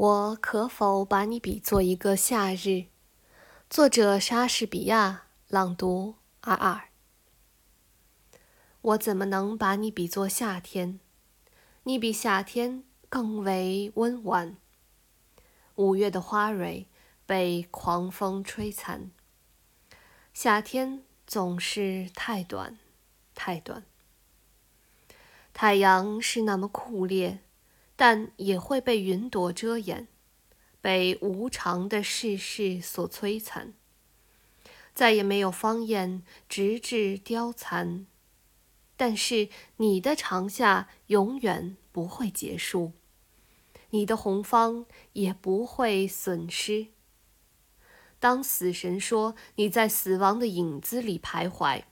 我可否把你比作一个夏日？作者：莎士比亚，朗读：二二。我怎么能把你比作夏天？你比夏天更为温婉。五月的花蕊被狂风吹残。夏天总是太短，太短。太阳是那么酷烈。但也会被云朵遮掩，被无常的世事所摧残。再也没有芳艳，直至凋残。但是你的长夏永远不会结束，你的红芳也不会损失。当死神说你在死亡的影子里徘徊。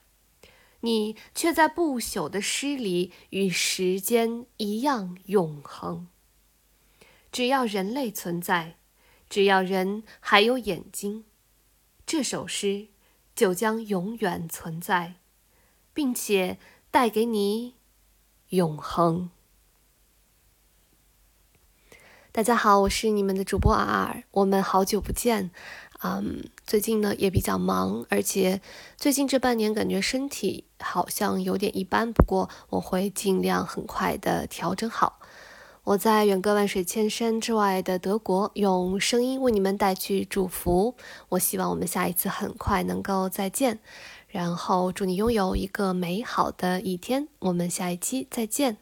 你却在不朽的诗里与时间一样永恒。只要人类存在，只要人还有眼睛，这首诗就将永远存在，并且带给你永恒。大家好，我是你们的主播阿尔，我们好久不见。嗯，最近呢也比较忙，而且最近这半年感觉身体好像有点一般。不过我会尽量很快的调整好。我在远隔万水千山之外的德国，用声音为你们带去祝福。我希望我们下一次很快能够再见，然后祝你拥有一个美好的一天。我们下一期再见。